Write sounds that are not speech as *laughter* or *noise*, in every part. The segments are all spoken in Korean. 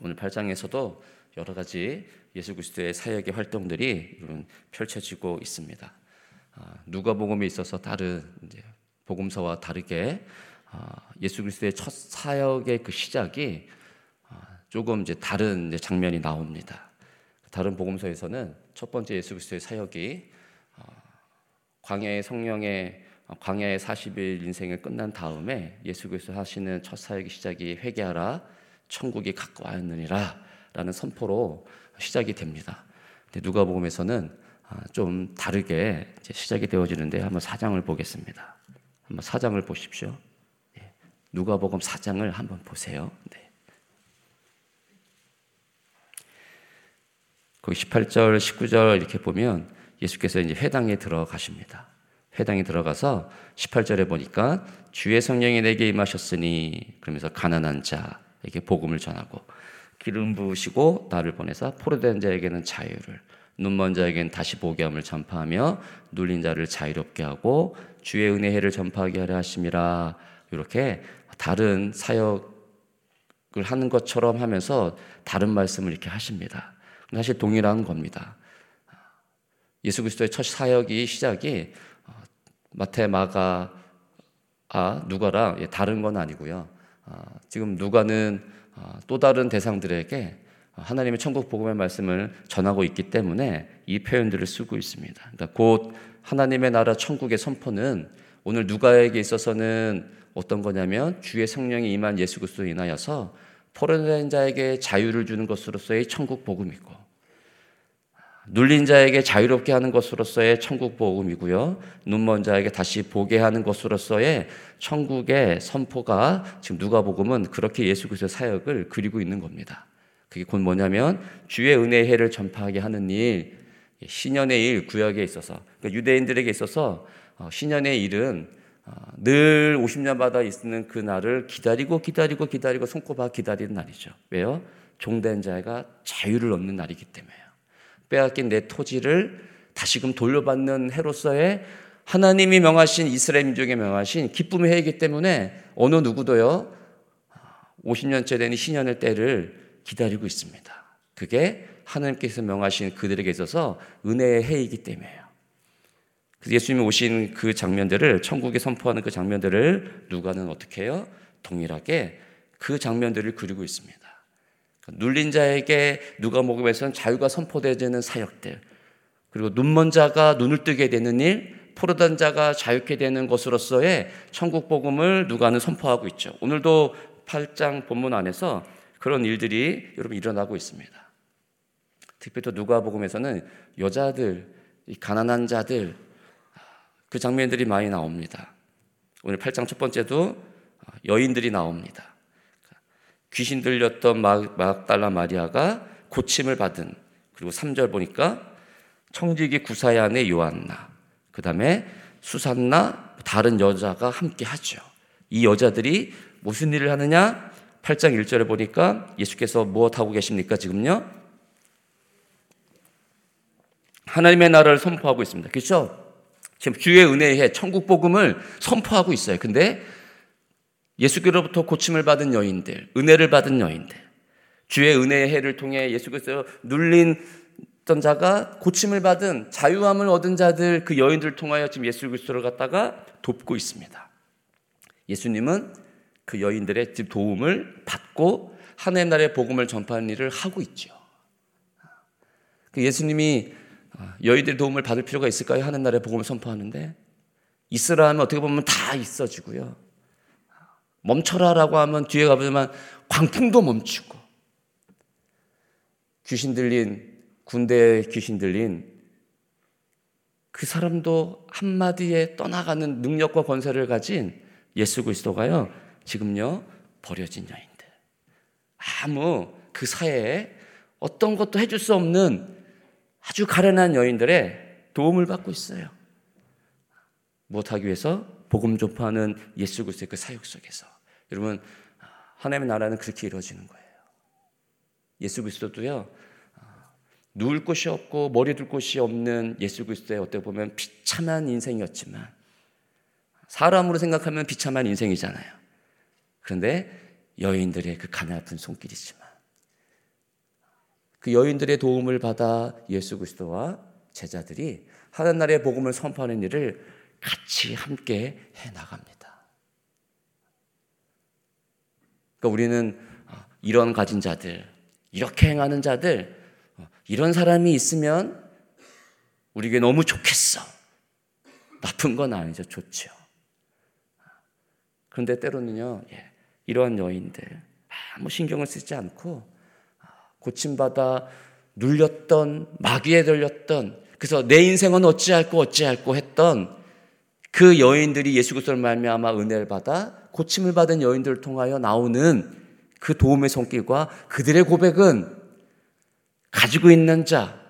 오늘 8장에서도 여러 가지 예수 그리스도의 사역의 활동들이 펼쳐지고 있습니다. 아, 누가복음에 있어서 다른 복음서와 다르게 아, 예수 그리스도의 첫 사역의 그 시작이 아, 조금 이제 다른 장면이 나옵니다. 다른 복음서에서는 첫 번째 예수 그리스도의 사역이 광야의 성령의 광야의 40일 인생을 끝난 다음에 예수 그리스도 하시는 첫 사역의 시작이 회개하라 천국이 가까웠느니라 라는 선포로 시작이 됩니다. 근데 누가복음에서는 아, 좀 다르게 시작이 되어지는데 한번 사장을 보겠습니다. 한번 사장을 보십시오. 예, 누가복음 사장을 한번 보세요. 네. 거기 18절, 19절 이렇게 보면 예수께서 이제 회당에 들어가십니다. 회당에 들어가서 18절에 보니까 주의 성령이 내게 임하셨으니 그러면서 가난한 자 에게 복음을 전하고 기름 부으시고 나를 보내서 포로된 자에게는 자유를 눈먼 자에게는 다시 보게 함을 전파하며 눌린 자를 자유롭게 하고 주의 은혜를 전파하게 하려 하심이라 이렇게 다른 사역을 하는 것처럼 하면서 다른 말씀을 이렇게 하십니다. 사실 동일한 겁니다. 예수 그리스도의 첫 사역이 시작이 어, 마태, 마가, 아 누가랑 예, 다른 건 아니고요. 어, 지금 누가는 어, 또 다른 대상들에게 하나님의 천국 복음의 말씀을 전하고 있기 때문에 이 표현들을 쓰고 있습니다. 그러니까 곧 하나님의 나라 천국의 선포는 오늘 누가에게 있어서는 어떤 거냐면 주의 성령이 임한 예수 그리스도로 인하여서 포로된 자에게 자유를 주는 것으로서의 천국 복음이고 눌린 자에게 자유롭게 하는 것으로서의 천국 복음이고요. 눈먼 자에게 다시 보게 하는 것으로서의 천국의 선포가 지금 누가복음은 그렇게 예수 그리스도의 사역을 그리고 있는 겁니다. 그게 곧 뭐냐면 주의 은혜의 해를 전파하게 하는 일, 신년의 일 구역에 있어서 그러니까 유대인들에게 있어서 어, 신년의 일은 어, 늘 50년마다 있는 그 날을 기다리고 기다리고 기다리고 손꼽아 기다리는 날이죠. 왜요? 종된 자가 자유를 얻는 날이기 때문에요. 빼앗긴 내 토지를 다시금 돌려받는 해로서의 하나님이 명하신 이스라엘 민족에 명하신 기쁨의 해이기 때문에 어느 누구도요 50년째 되는 신년의 때를 기다리고 있습니다. 그게 하나님께서 명하신 그들에게 있어서 은혜의 해이기 때문에요. 그래서 예수님이 오신 그 장면들을 천국에 선포하는 그 장면들을 누가는 어떻게 해요? 동일하게 그 장면들을 그리고 있습니다. 눌린 자에게 누가 복음에서는 자유가 선포되는 사역들 그리고 눈먼 자가 눈을 뜨게 되는 일 포로단 자가 자유케 되는 것으로서의 천국 복음을 누가는 선포하고 있죠. 오늘도 8장 본문 안에서 그런 일들이 여러분 일어나고 있습니다. 특히 또 누가복음에서는 여자들, 가난한 자들 그 장면들이 많이 나옵니다. 오늘 8장 첫 번째도 여인들이 나옵니다. 귀신 들렸던 막달라 마리아가 고침을 받은 그리고 3절 보니까 청지기 구사의 아내 요한나 그 다음에 수산나 다른 여자가 함께 하죠. 이 여자들이 무슨 일을 하느냐? 8장 1절에 보니까 예수께서 무엇 하고 계십니까? 지금요? 하나님의 나라를 선포하고 있습니다. 그렇죠? 지금 주의 은혜에 천국 복음을 선포하고 있어요. 근데 예수께로부터 고침을 받은 여인들, 은혜를 받은 여인들, 주의 은혜의 해를 통해 예수께서 눌린 던 자가 고침을 받은 자유함을 얻은 자들 그 여인들을 통하여 지금 예수 그리스도를 갖다가 돕고 있습니다. 예수님은 그 여인들의 도움을 받고 하나님 나라의 복음을 전파하는 일을 하고 있죠. 그 예수님이 여인들의 도움을 받을 필요가 있을까요? 하나님 나라의 복음을 선포하는데 하면 어떻게 보면 다 있어지고요. 멈춰라라고 하면 뒤에 가보면 광풍도 멈추고 귀신 들린 군대에 귀신 들린 그 사람도 한마디에 떠나가는 능력과 권세를 가진 예수 그리스도가요 지금요 버려진 여인들 아무 그 사회에 어떤 것도 해줄 수 없는 아주 가련한 여인들의 도움을 받고 있어요. 무엇하기 위해서 복음 전파하는 예수 그리스도의 그 사역 속에서 여러분 하나님의 나라는 그렇게 이루어지는 거예요. 예수 그리스도도요. 누울 곳이 없고 머리 둘 곳이 없는 예수 그리스도의 어떻게 보면 비참한 인생이었지만 사람으로 생각하면 비참한 인생이잖아요. 그런데 여인들의 그 가나아픈 손길이지만 그 여인들의 도움을 받아 예수 그리스도와 제자들이 하는 날의 복음을 선포하는 일을 같이 함께 해 나갑니다. 그러니까 우리는 어, 이런 가진 자들, 이렇게 행하는 자들, 어, 이런 사람이 있으면 우리에게 너무 좋겠어. 나쁜 건 아니죠. 좋죠. 그런데 때로는요, 예, 이러한 여인들, 아무 신경을 쓰지 않고, 아, 고침받아 눌렸던, 마귀에 들렸던, 그래서 내 인생은 어찌할고 어찌할고 했던 그 여인들이 예수 그리스도를 말미암아 은혜를 받아 고침을 받은 여인들을 통하여 나오는 그 도움의 손길과 그들의 고백은 가지고 있는 자,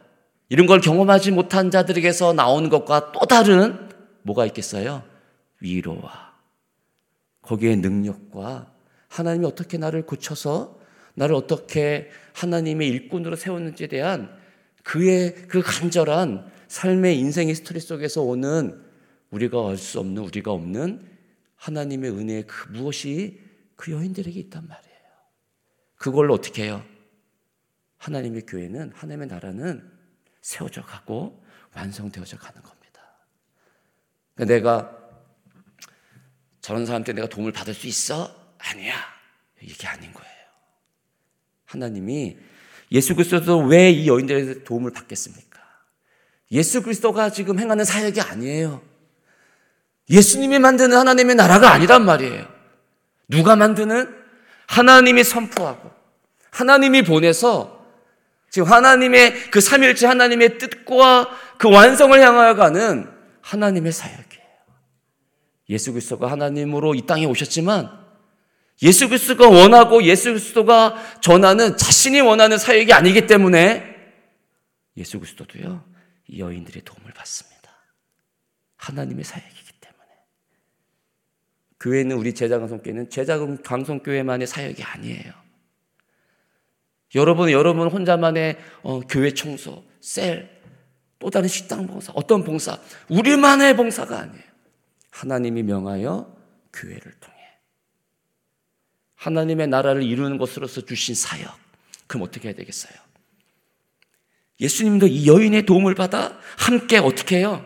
이런 걸 경험하지 못한 자들에게서 나오는 것과 또 다른 뭐가 있겠어요? 위로와 거기에 능력과 하나님이 어떻게 나를 고쳐서 나를 어떻게 하나님의 일꾼으로 세웠는지에 대한 그의 그 간절한 삶의 인생의 스토리 속에서 오는 우리가 알 수 없는 우리가 없는 하나님의 은혜의 그 무엇이 그 여인들에게 있단 말이에요. 그걸 어떻게 해요? 하나님의 교회는 하나님의 나라는 세워져 가고 완성되어져 가는 겁니다. 그러니까 내가 저런 사람한테 내가 도움을 받을 수 있어? 아니야. 이게 아닌 거예요. 하나님이 예수 그리스도도 왜 이 여인들의 도움을 받겠습니까? 예수 그리스도가 지금 행하는 사역이 아니에요. 예수님이 만드는 하나님의 나라가 아니란 말이에요. 누가 만드는? 하나님이 선포하고 하나님이 보내서 지금 하나님의 그 삼일째 하나님의 뜻과 그 완성을 향하여 가는 하나님의 사역이에요. 예수 그리스도가 하나님으로 이 땅에 오셨지만 예수 그리스도가 원하고 예수 그리스도가 전하는 자신이 원하는 사역이 아니기 때문에 예수 그리스도도요 여인들의 도움을 받습니다. 하나님의 때문에 교회는 우리 제자강성교회는 제자강성교회만의 사역이 아니에요. 여러분 여러분 혼자만의 어, 교회 청소, 셀, 또 다른 식당 봉사, 어떤 봉사, 우리만의 봉사가 아니에요. 하나님이 명하여 교회를 통해 하나님의 나라를 이루는 것으로서 주신 사역. 그럼 어떻게 해야 되겠어요? 예수님도 이 여인의 도움을 받아 함께 어떻게 해요?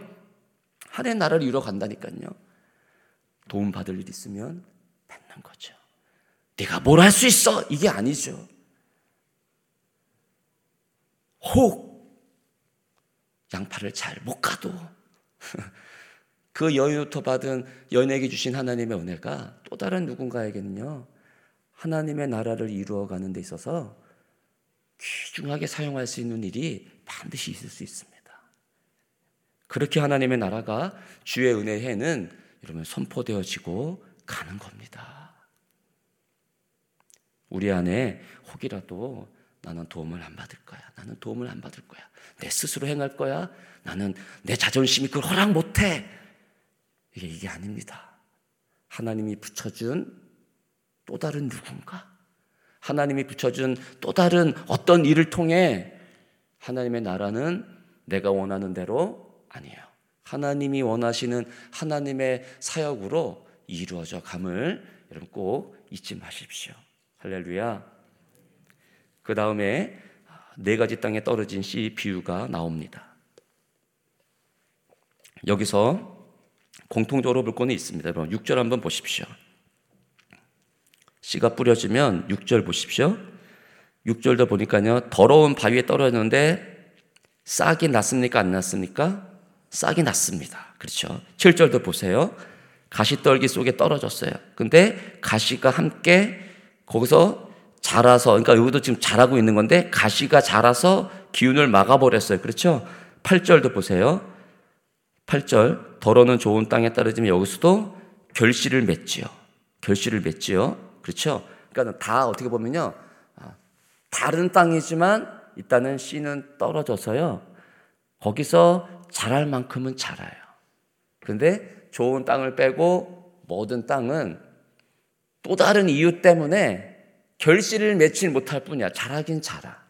하나님의 나라를 이루어 간다니까요. 도움 받을 일 있으면 받는 거죠. 내가 뭘 할 수 있어? 이게 아니죠. 혹 양파를 잘 못 가도 *laughs* 그 여인부터 받은 여인에게 주신 하나님의 은혜가 또 다른 누군가에게는요 하나님의 나라를 이루어가는 데 있어서 귀중하게 사용할 수 있는 일이 반드시 있을 수 있습니다. 그렇게 하나님의 나라가 주의 은혜 해는 여러분 선포되어지고 가는 겁니다. 우리 안에 혹이라도 나는 도움을 안 받을 거야. 나는 도움을 안 받을 거야. 내 스스로 행할 거야. 나는 내 자존심이 그걸 허락 못 해. 이게 이게 아닙니다. 하나님이 붙여준 또 다른 누군가? 하나님이 붙여준 또 다른 어떤 일을 통해 하나님의 나라는 내가 원하는 대로 아니에요. 하나님이 원하시는 하나님의 사역으로 이루어져 감을 여러분 꼭 잊지 마십시오. 할렐루야. 그 다음에 네 가지 땅에 떨어진 씨 비유가 나옵니다. 여기서 공통적으로 볼 거는 있습니다. 여러분 6절 한번 보십시오. 씨가 뿌려지면 6절 보십시오. 6절도 보니까요. 더러운 바위에 떨어졌는데 싹이 났습니까? 안 났습니까? 싹이 났습니다. 그렇죠. 7절도 보세요. 가시떨기 속에 떨어졌어요. 근데 가시가 함께 거기서 자라서, 그러니까 여기도 지금 자라고 있는 건데 가시가 자라서 기운을 막아버렸어요. 그렇죠? 8절도 보세요. 8절, 더러는 좋은 땅에 떨어지면 여기서도 결실을 맺지요. 결실을 맺지요. 그렇죠? 그러니까 다 어떻게 보면요. 아, 다른 땅이지만 일단은 씨는 떨어져서요. 거기서 자랄 만큼은 자라요. 그런데 좋은 땅을 빼고 모든 땅은 또 다른 이유 때문에 결실을 맺지 못할 뿐이야. 자라긴 자라.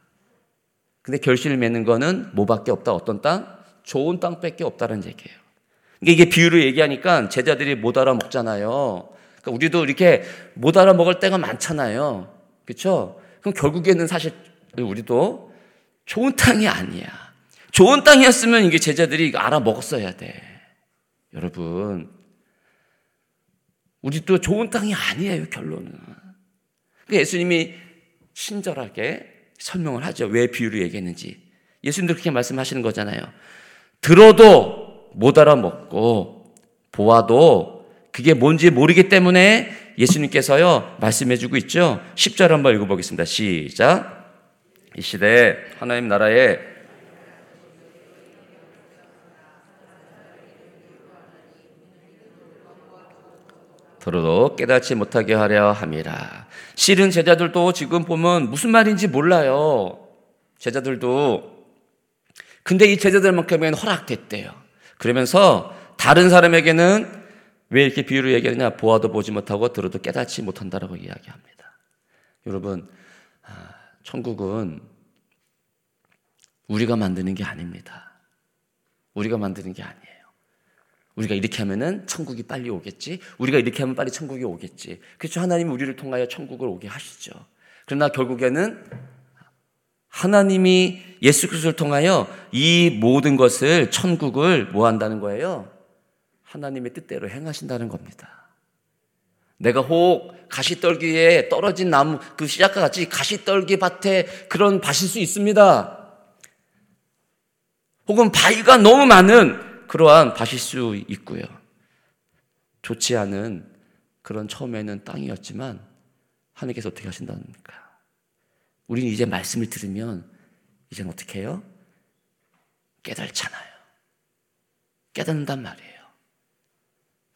근데 결실을 맺는 거는 뭐밖에 없다. 어떤 땅? 좋은 땅밖에 없다는 얘기예요. 이게 비유를 얘기하니까 제자들이 못 알아먹잖아요. 그러니까 우리도 이렇게 못 알아먹을 때가 많잖아요. 그렇죠? 그럼 결국에는 사실 우리도 좋은 땅이 아니야. 좋은 땅이었으면 이게 제자들이 알아 먹었어야 돼. 여러분, 우리도 좋은 땅이 아니에요, 결론은. 예수님이 친절하게 설명을 하죠. 왜 비유를 얘기했는지. 예수님도 그렇게 말씀하시는 거잖아요. 들어도 못 알아먹고 보아도 그게 뭔지 모르기 때문에 예수님께서요 말씀해 주고 있죠. 10절 한번 읽어보겠습니다. 시작. 이 시대에 하나님 나라에 들어도 깨닫지 못하게 하려 함이라. 실은 제자들도 지금 보면 무슨 말인지 몰라요. 제자들도. 근데 이 제자들만큼은 허락됐대요. 그러면서 다른 사람에게는 왜 이렇게 비유를 얘기하느냐? 보아도 보지 못하고 들어도 깨닫지 못한다라고 이야기합니다. 여러분, 아, 천국은 우리가 만드는 게 아닙니다. 우리가 만드는 게 아니에요. 우리가 이렇게 하면은 천국이 빨리 오겠지. 우리가 이렇게 하면 빨리 천국이 오겠지. 그렇죠. 하나님이 우리를 통하여 천국을 오게 하시죠. 그러나 결국에는 하나님이 예수 그리스도를 통하여 이 모든 것을 천국을 뭐 한다는 거예요? 하나님의 뜻대로 행하신다는 겁니다. 내가 혹 가시떨기에 떨어진 나무 그 씨앗과 같이 가시떨기 밭에 그런 밭일 수 있습니다. 혹은 바위가 너무 많은 그러한 밭일 수 있고요. 좋지 않은 그런 처음에는 땅이었지만 하나님께서 어떻게 하신다니까? 우리는 이제 말씀을 들으면 이제는 어떻게 해요? 깨달잖아요. 깨닫는단 말이에요.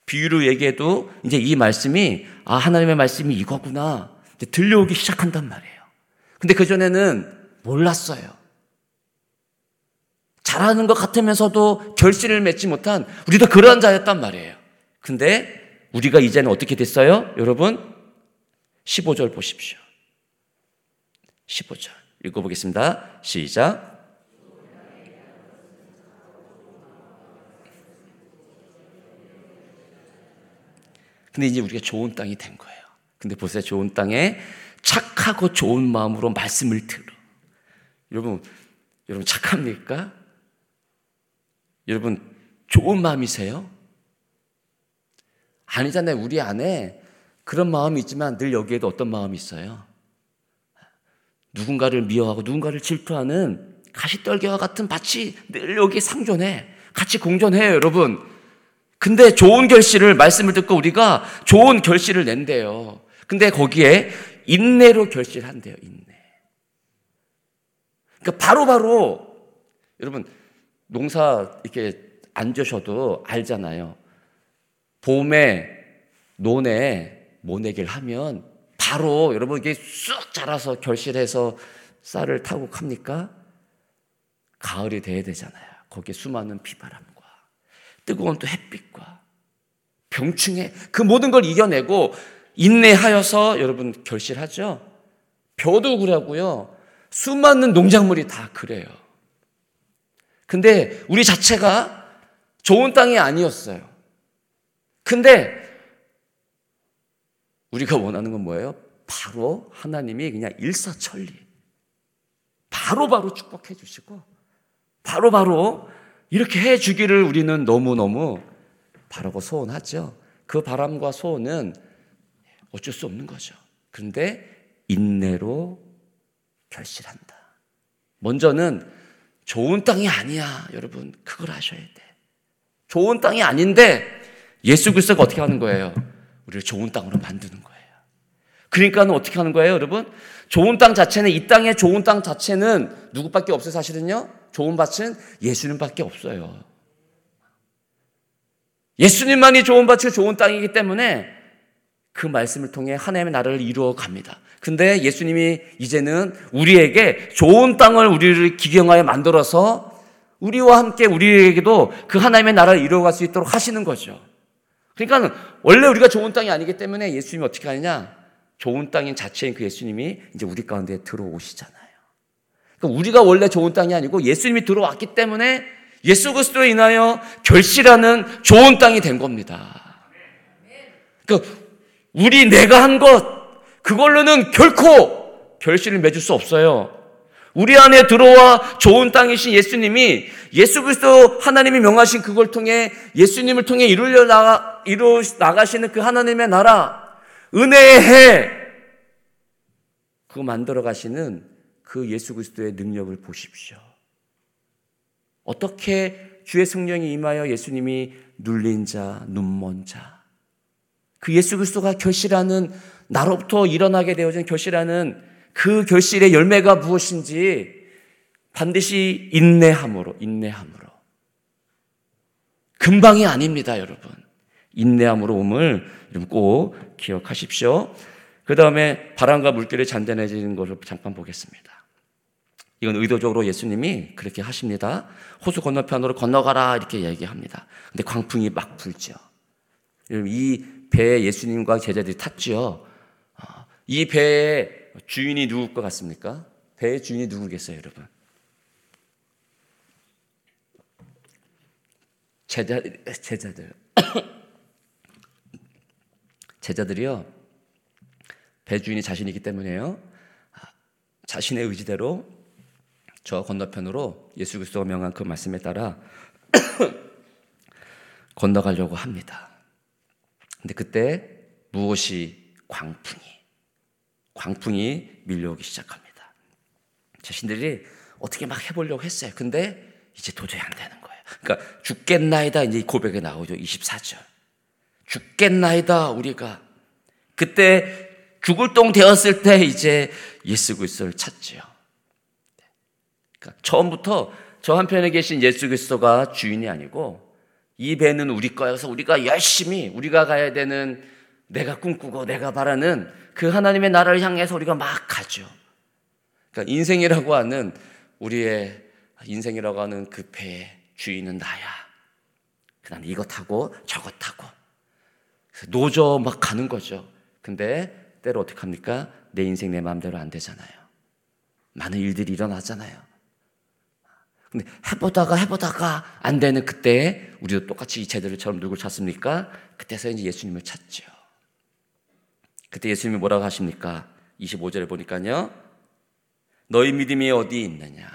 비유로 얘기해도 이제 이 말씀이 아 하나님의 말씀이 이거구나 들려오기 시작한단 말이에요. 근데 그 전에는 몰랐어요. 잘하는 것 같으면서도 결실을 맺지 못한 우리도 그러한 자였단 말이에요. 근데 우리가 이제는 어떻게 됐어요? 여러분 15절 보십시오. 15절 읽어보겠습니다. 시작. 근데 이제 우리가 좋은 땅이 된 거예요. 근데 보세요. 좋은 땅에 착하고 좋은 마음으로 말씀을 들어. 여러분, 여러분 착합니까? 여러분, 좋은 마음이세요? 아니잖아요. 우리 안에 그런 마음이 있지만 늘 여기에도 어떤 마음이 있어요? 누군가를 미워하고 누군가를 질투하는 가시떨기와 같은 밭이 늘 여기 상존해. 같이 공존해요, 여러분. 근데 좋은 결실을, 말씀을 듣고 우리가 좋은 결실을 낸대요. 근데 거기에 인내로 결실한대요, 인내. 그러니까 바로바로, 바로 여러분, 농사 이렇게 앉으셔도 알잖아요. 봄에 논에 모내기를 하면 바로 여러분 이게 쑥 자라서 결실해서 쌀을 타고 갑니까? 가을이 돼야 되잖아요. 거기에 수많은 비바람과 뜨거운 또 햇빛과 병충해 그 모든 걸 이겨내고 인내하여서 여러분 결실하죠. 벼도 그러고요. 수많은 농작물이 다 그래요. 근데 우리 자체가 좋은 땅이 아니었어요. 근데 우리가 원하는 건 뭐예요? 바로 하나님이 그냥 일사천리. 바로바로 바로 축복해 주시고, 바로바로 바로 이렇게 해 주기를 우리는 너무너무 바라고 소원하죠. 그 바람과 소원은 어쩔 수 없는 거죠. 그런데 인내로 결실한다. 먼저는 좋은 땅이 아니야. 여러분, 그걸 아셔야 돼. 좋은 땅이 아닌데 예수 그리스도가 어떻게 하는 거예요? 우리를 좋은 땅으로 만드는 거예요. 그러니까 는 어떻게 하는 거예요, 여러분? 좋은 땅 자체는 이 땅의 좋은 땅 자체는 누구밖에 없어요, 사실은요? 좋은 밭은 예수님밖에 없어요. 예수님만이 좋은 밭이 좋은 땅이기 때문에 그 말씀을 통해 하나님의 나라를 이루어 갑니다. 근데 예수님이 이제는 우리에게 좋은 땅을 우리를 기경하여 만들어서 우리와 함께 우리에게도 그 하나님의 나라를 이루어갈 수 있도록 하시는 거죠. 그러니까 원래 우리가 좋은 땅이 아니기 때문에 예수님이 어떻게 하느냐? 좋은 땅인 자체인 그 예수님이 이제 우리 가운데 들어오시잖아요. 그러니까 우리가 원래 좋은 땅이 아니고 예수님이 들어왔기 때문에 예수 그리스도로 인하여 결실하는 좋은 땅이 된 겁니다. 그러니까 우리 내가 한 것, 그걸로는 결코 결실을 맺을 수 없어요. 우리 안에 들어와 좋은 땅이신 예수님이 예수 그리스도 하나님이 명하신 그걸 통해 예수님을 통해 이루려 나가 이루 나가시는 그 하나님의 나라 은혜의 해 그거 만들어 가시는 그 예수 그리스도의 능력을 보십시오. 어떻게 주의 성령이 임하여 예수님이 눌린 자, 눈먼 자, 그 예수 그리스도가 결실하는 나로부터 일어나게 되어진 결실하는 그 결실의 열매가 무엇인지 반드시 인내함으로, 인내함으로. 금방이 아닙니다, 여러분. 인내함으로 옴을 꼭 기억하십시오. 그 다음에 바람과 물결이 잔잔해지는 것을 잠깐 보겠습니다. 이건 의도적으로 예수님이 그렇게 하십니다. 호수 건너편으로 건너가라 이렇게 얘기합니다. 근데 광풍이 막 불죠. 이 배에 예수님과 제자들이 탔죠. 어, 이 배에 주인이 누굴 것 같습니까? 배의 주인이 누구겠어요, 여러분? 제자, 제자들. *coughs* 제자들이요, 배 주인이 자신이기 때문에요, 자신의 의지대로 저 건너편으로 예수 그리스도가 명한 그 말씀에 따라 *coughs* 건너가려고 합니다. 근데 그때 무엇이 광풍이 광풍이 밀려오기 시작합니다. 자신들이 어떻게 막 해보려고 했어요. 근데 이제 도저히 안 되는 거예요. 그러니까 죽겠나이다 이제 고백에 나오죠. 24절. 죽겠나이다 우리가 그때 죽을 똥 되었을 때 이제 예수 그리스도를 찾지요. 그러니까 처음부터 저 한편에 계신 예수 그리스도가 주인이 아니고 이 배는 우리 거여서 우리가 열심히 우리가 가야 되는 내가 꿈꾸고 내가 바라는 그 하나님의 나라를 향해서 우리가 막 가죠. 그러니까 인생이라고 하는 우리의 인생이라고 하는 그 배의 주인은 나야. 그 다음에 이것 타고 저것 타고. 노저 막 가는 거죠. 근데 때로 어떻게 합니까? 내 인생 내 마음대로 안 되잖아요. 많은 일들이 일어나잖아요. 근데 해보다가 해보다가 안 되는 그때 우리도 똑같이 이 제자들처럼 누굴 찾습니까? 그때서 이제 예수님을 찾죠. 그때 예수님이 뭐라고 하십니까? 25절에 보니까요. 너희 믿음이 어디 있느냐?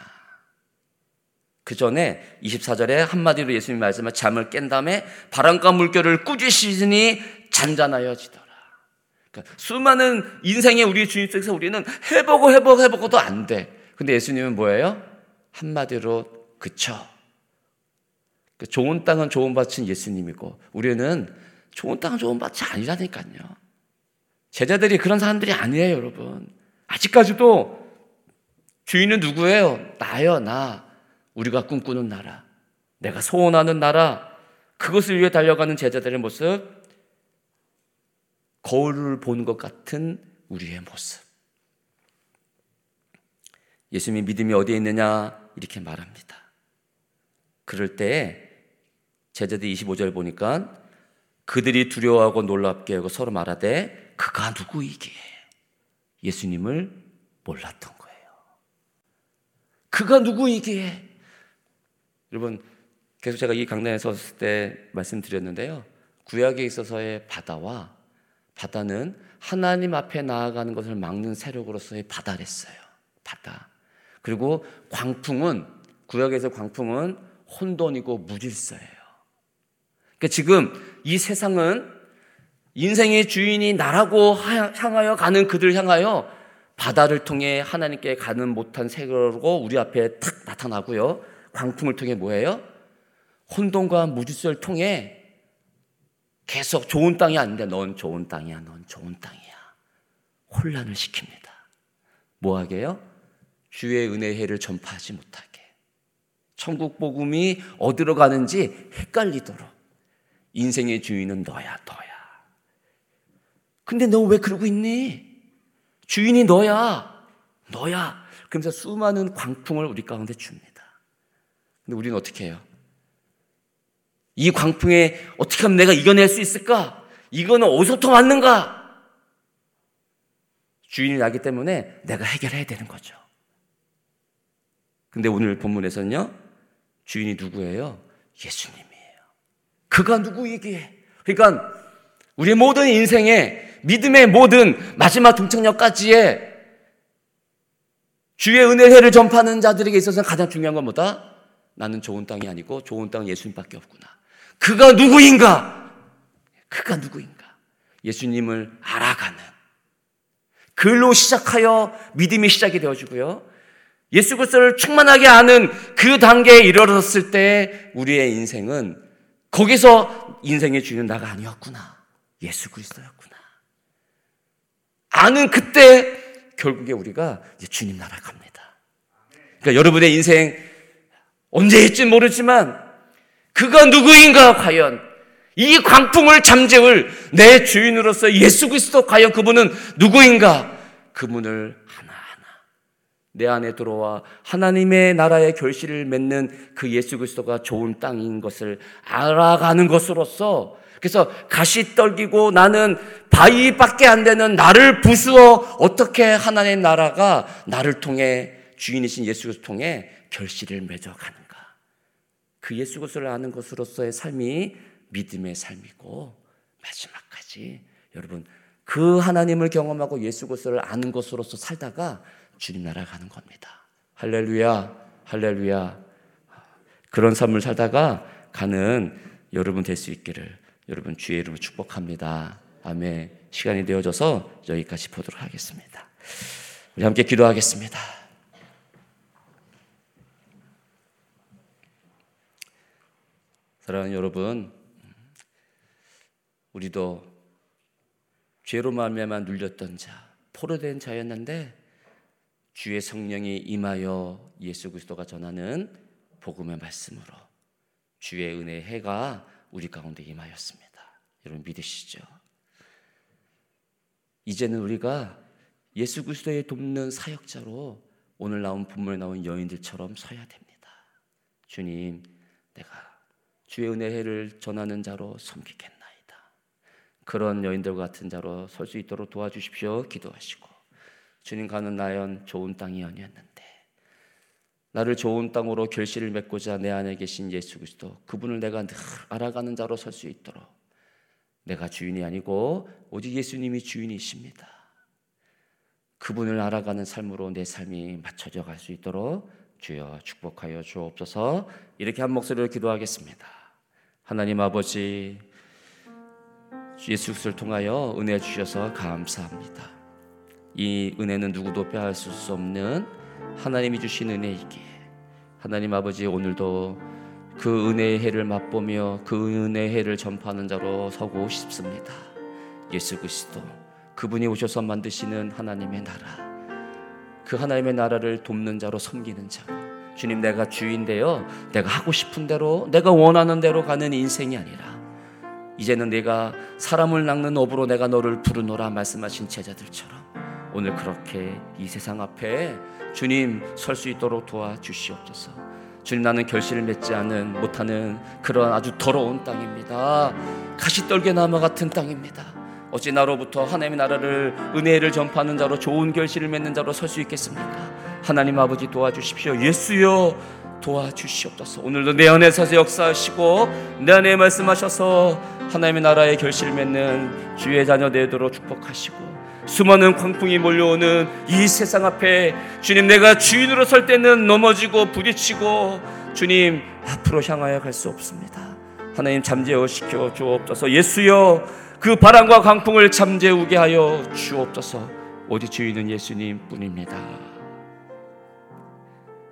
그 전에 24절에 한마디로 예수님이 말씀하 잠을 깬 다음에 바람과 물결을 꾸짖으시니 잔잔하여지더라. 그러니까 수많은 인생의 우리 주님 속에서 우리는 해보고 해보고 해보고도 안 돼. 근데 예수님은 뭐예요? 한마디로 그쳐. 그 좋은 땅은 좋은 밭은 예수님이고 우리는 좋은 땅은 좋은 밭이 아니라니까요. 제자들이 그런 사람들이 아니에요, 여러분. 아직까지도 주인은 누구예요? 나요, 나. 우리가 꿈꾸는 나라. 내가 소원하는 나라. 그것을 위해 달려가는 제자들의 모습. 거울을 보는 것 같은 우리의 모습. 예수님이 믿음이 어디에 있느냐? 이렇게 말합니다. 그럴 때 제자들 25절 보니까 그들이 두려워하고 놀랍게 하고 서로 말하되 그가 누구이기에 예수님을 몰랐던 거예요. 그가 누구이기에 여러분 계속 제가 이 강단에 섰을 때 말씀드렸는데요. 구약에 있어서의 바다와 바다는 하나님 앞에 나아가는 것을 막는 세력으로서의 바다랬어요. 바다. 그리고 광풍은 구약에서 광풍은 혼돈이고 무질서예요. 그러니까 지금 이 세상은 인생의 주인이 나라고 향하여 가는 그들 향하여 바다를 통해 하나님께 가는 못한 세계로 우리 앞에 탁 나타나고요. 광풍을 통해 뭐예요? 혼돈과 무질서를 통해 계속 좋은 땅이 아닌데 넌 좋은 땅이야, 넌 좋은 땅이야. 혼란을 시킵니다. 뭐 하게요? 주의 은혜의 해를 전파하지 못하게. 천국 복음이 어디로 가는지 헷갈리도록. 인생의 주인은 너야, 너야. 근데 너 왜 그러고 있니? 주인이 너야. 너야. 그러면서 수많은 광풍을 우리 가운데 줍니다. 근데 우리는 어떻게 해요? 이 광풍에 어떻게 하면 내가 이겨낼 수 있을까? 이거는 어디서부터 왔는가? 주인이 나기 때문에 내가 해결해야 되는 거죠. 근데 오늘 본문에서는요, 주인이 누구예요? 예수님이에요. 그가 누구이기에? 그러니까 우리 모든 인생에 믿음의 모든 마지막 동창역까지의 주의 은혜를 전파하는 자들에게 있어서는 가장 중요한 건 뭐다? 나는 좋은 땅이 아니고 좋은 땅은 예수님밖에 없구나. 그가 누구인가? 그가 누구인가? 예수님을 알아가는 글로 시작하여 믿음이 시작이 되어지고요. 예수 그리스도를 충만하게 아는 그 단계에 이르렀을 때 우리의 인생은 거기서 인생의 주인은 나가 아니었구나. 예수 그리스도였구나. 아는 그때 결국에 우리가 주님 나라 갑니다. 그러니까 여러분의 인생 언제일지 모르지만 그가 누구인가 과연 이 광풍을 잠재울 내 주인으로서 예수 그리스도 과연 그분은 누구인가 그분을 내 안에 들어와 하나님의 나라의 결실을 맺는 그 예수 그리스도가 좋은 땅인 것을 알아가는 것으로서 그래서 가시 떨기고 나는 바위밖에 안 되는 나를 부수어 어떻게 하나님의 나라가 나를 통해 주인이신 예수 그리스도 통해 결실을 맺어 가는가. 그 예수 그리스도를 아는 것으로서의 삶이 믿음의 삶이고 마지막까지 여러분 그 하나님을 경험하고 예수 그리스도를 아는 것으로서 살다가 주님 나라 가는 겁니다. 할렐루야. 할렐루야. 그런 삶을 살다가 가는 여러분 될 수 있기를 여러분 주의 이름으로 축복합니다. 아멘. 시간이 되어져서 여기까지 보도록 하겠습니다. 우리 함께 기도하겠습니다. 사랑하는 여러분, 우리도 죄로 말미암아 눌렸던 자, 포로된 자였는데 주의 성령이 임하여 예수 그리스도가 전하는 복음의 말씀으로 주의 은혜의 해가 우리 가운데 임하였습니다. 여러분 믿으시죠? 이제는 우리가 예수 그리스도의 돕는 사역자로 오늘 나온 본문에 나온 여인들처럼 서야 됩니다. 주님, 내가 주의 은혜를 전하는 자로 섬기겠나이다. 그런 여인들 같은 자로 설 수 있도록 도와주십시오. 기도하시고 주님 가는 나연 좋은 땅이 아니었는데 나를 좋은 땅으로 결실을 맺고자 내 안에 계신 예수 그리스도 그분을 내가 늘 알아가는 자로 설 수 있도록 내가 주인이 아니고 오직 예수님이 주인이십니다. 그분을 알아가는 삶으로 내 삶이 맞춰져 갈 수 있도록 주여 축복하여 주옵소서 이렇게 한 목소리로 기도하겠습니다. 하나님 아버지 예수 그리스도를 통하여 은혜 주셔서 감사합니다. 이 은혜는 누구도 빼앗을 수 없는 하나님이 주신 은혜이기에 하나님 아버지 오늘도 그 은혜의 해를 맛보며 그 은혜의 해를 전파하는 자로 서고 싶습니다. 예수 그리스도 그분이 오셔서 만드시는 하나님의 나라 그 하나님의 나라를 돕는 자로 섬기는 자로 주님 내가 주인되어 내가 하고 싶은 대로 내가 원하는 대로 가는 인생이 아니라 이제는 내가 사람을 낚는 업으로 내가 너를 부르노라 말씀하신 제자들처럼 오늘 그렇게 이 세상 앞에 주님 설 수 있도록 도와주시옵소서. 주님 나는 결실을 맺지 않은 못하는 그런 아주 더러운 땅입니다. 가시떨게 나무 같은 땅입니다. 어찌 나로부터 하나님의 나라를 은혜를 전파하는 자로 좋은 결실을 맺는 자로 설 수 있겠습니까? 하나님 아버지 도와주십시오. 예수여 도와주시옵소서. 오늘도 내 안에 서서 역사하시고 내 안에 말씀하셔서 하나님의 나라의 결실 맺는 주의 자녀 되도록 축복하시고 수많은 광풍이 몰려오는 이 세상 앞에 주님 내가 주인으로 설 때는 넘어지고 부딪히고 주님 앞으로 향하여 갈 수 없습니다. 하나님 잠재워 시켜 주옵소서. 예수여 그 바람과 강풍을 잠재우게 하여 주옵소서. 오직 주인은 예수님 뿐입니다.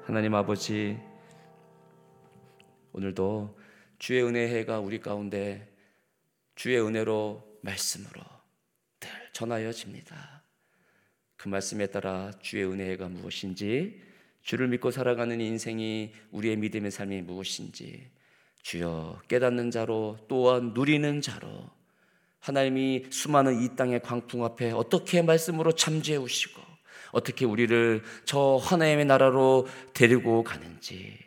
하나님 아버지 오늘도 주의 은혜 해가 우리 가운데 주의 은혜로 말씀으로 늘 전하여집니다. 그 말씀에 따라 주의 은혜가 무엇인지 주를 믿고 살아가는 인생이 우리의 믿음의 삶이 무엇인지 주여 깨닫는 자로 또한 누리는 자로 하나님이 수많은 이 땅의 광풍 앞에 어떻게 말씀으로 잠재우시고 어떻게 우리를 저 하나님의 나라로 데리고 가는지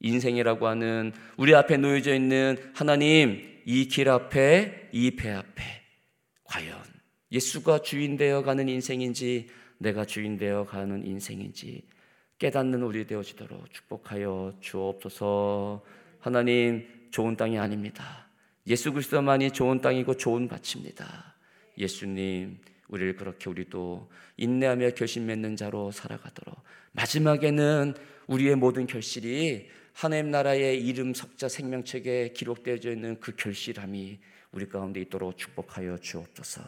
인생이라고 하는 우리 앞에 놓여져 있는 하나님 이 길 앞에 이 배 앞에 과연 예수가 주인 되어 가는 인생인지 내가 주인 되어 가는 인생인지 깨닫는 우리 되어지도록 축복하여 주옵소서. 하나님 좋은 땅이 아닙니다. 예수 그리스도만이 좋은 땅이고 좋은 밭입니다. 예수님 우리를 그렇게 우리도 인내하며 결심 맺는 자로 살아가도록 마지막에는 우리의 모든 결실이 하나님 나라의 이름 석자 생명책에 기록되어져 있는 그 결실함이 우리 가운데 있도록 축복하여 주옵소서.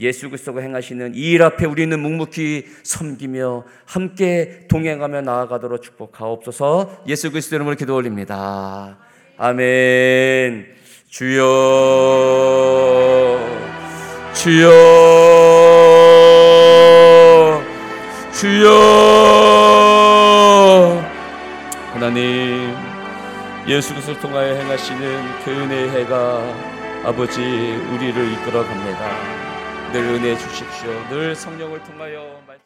예수 그리스도가 행하시는 이 일 앞에 우리는 묵묵히 섬기며 함께 동행하며 나아가도록 축복하옵소서. 예수 그리스도 이름으로 기도 올립니다. 아멘. 주여 주여 주여 하나님 예수 그리스도를 통하여 행하시는 그 은혜의 해가 아버지 우리를 이끌어 갑니다. 늘 은혜 주십시오. 늘 성령을 통하여 말...